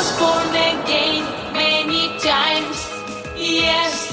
was born again many times. Yes.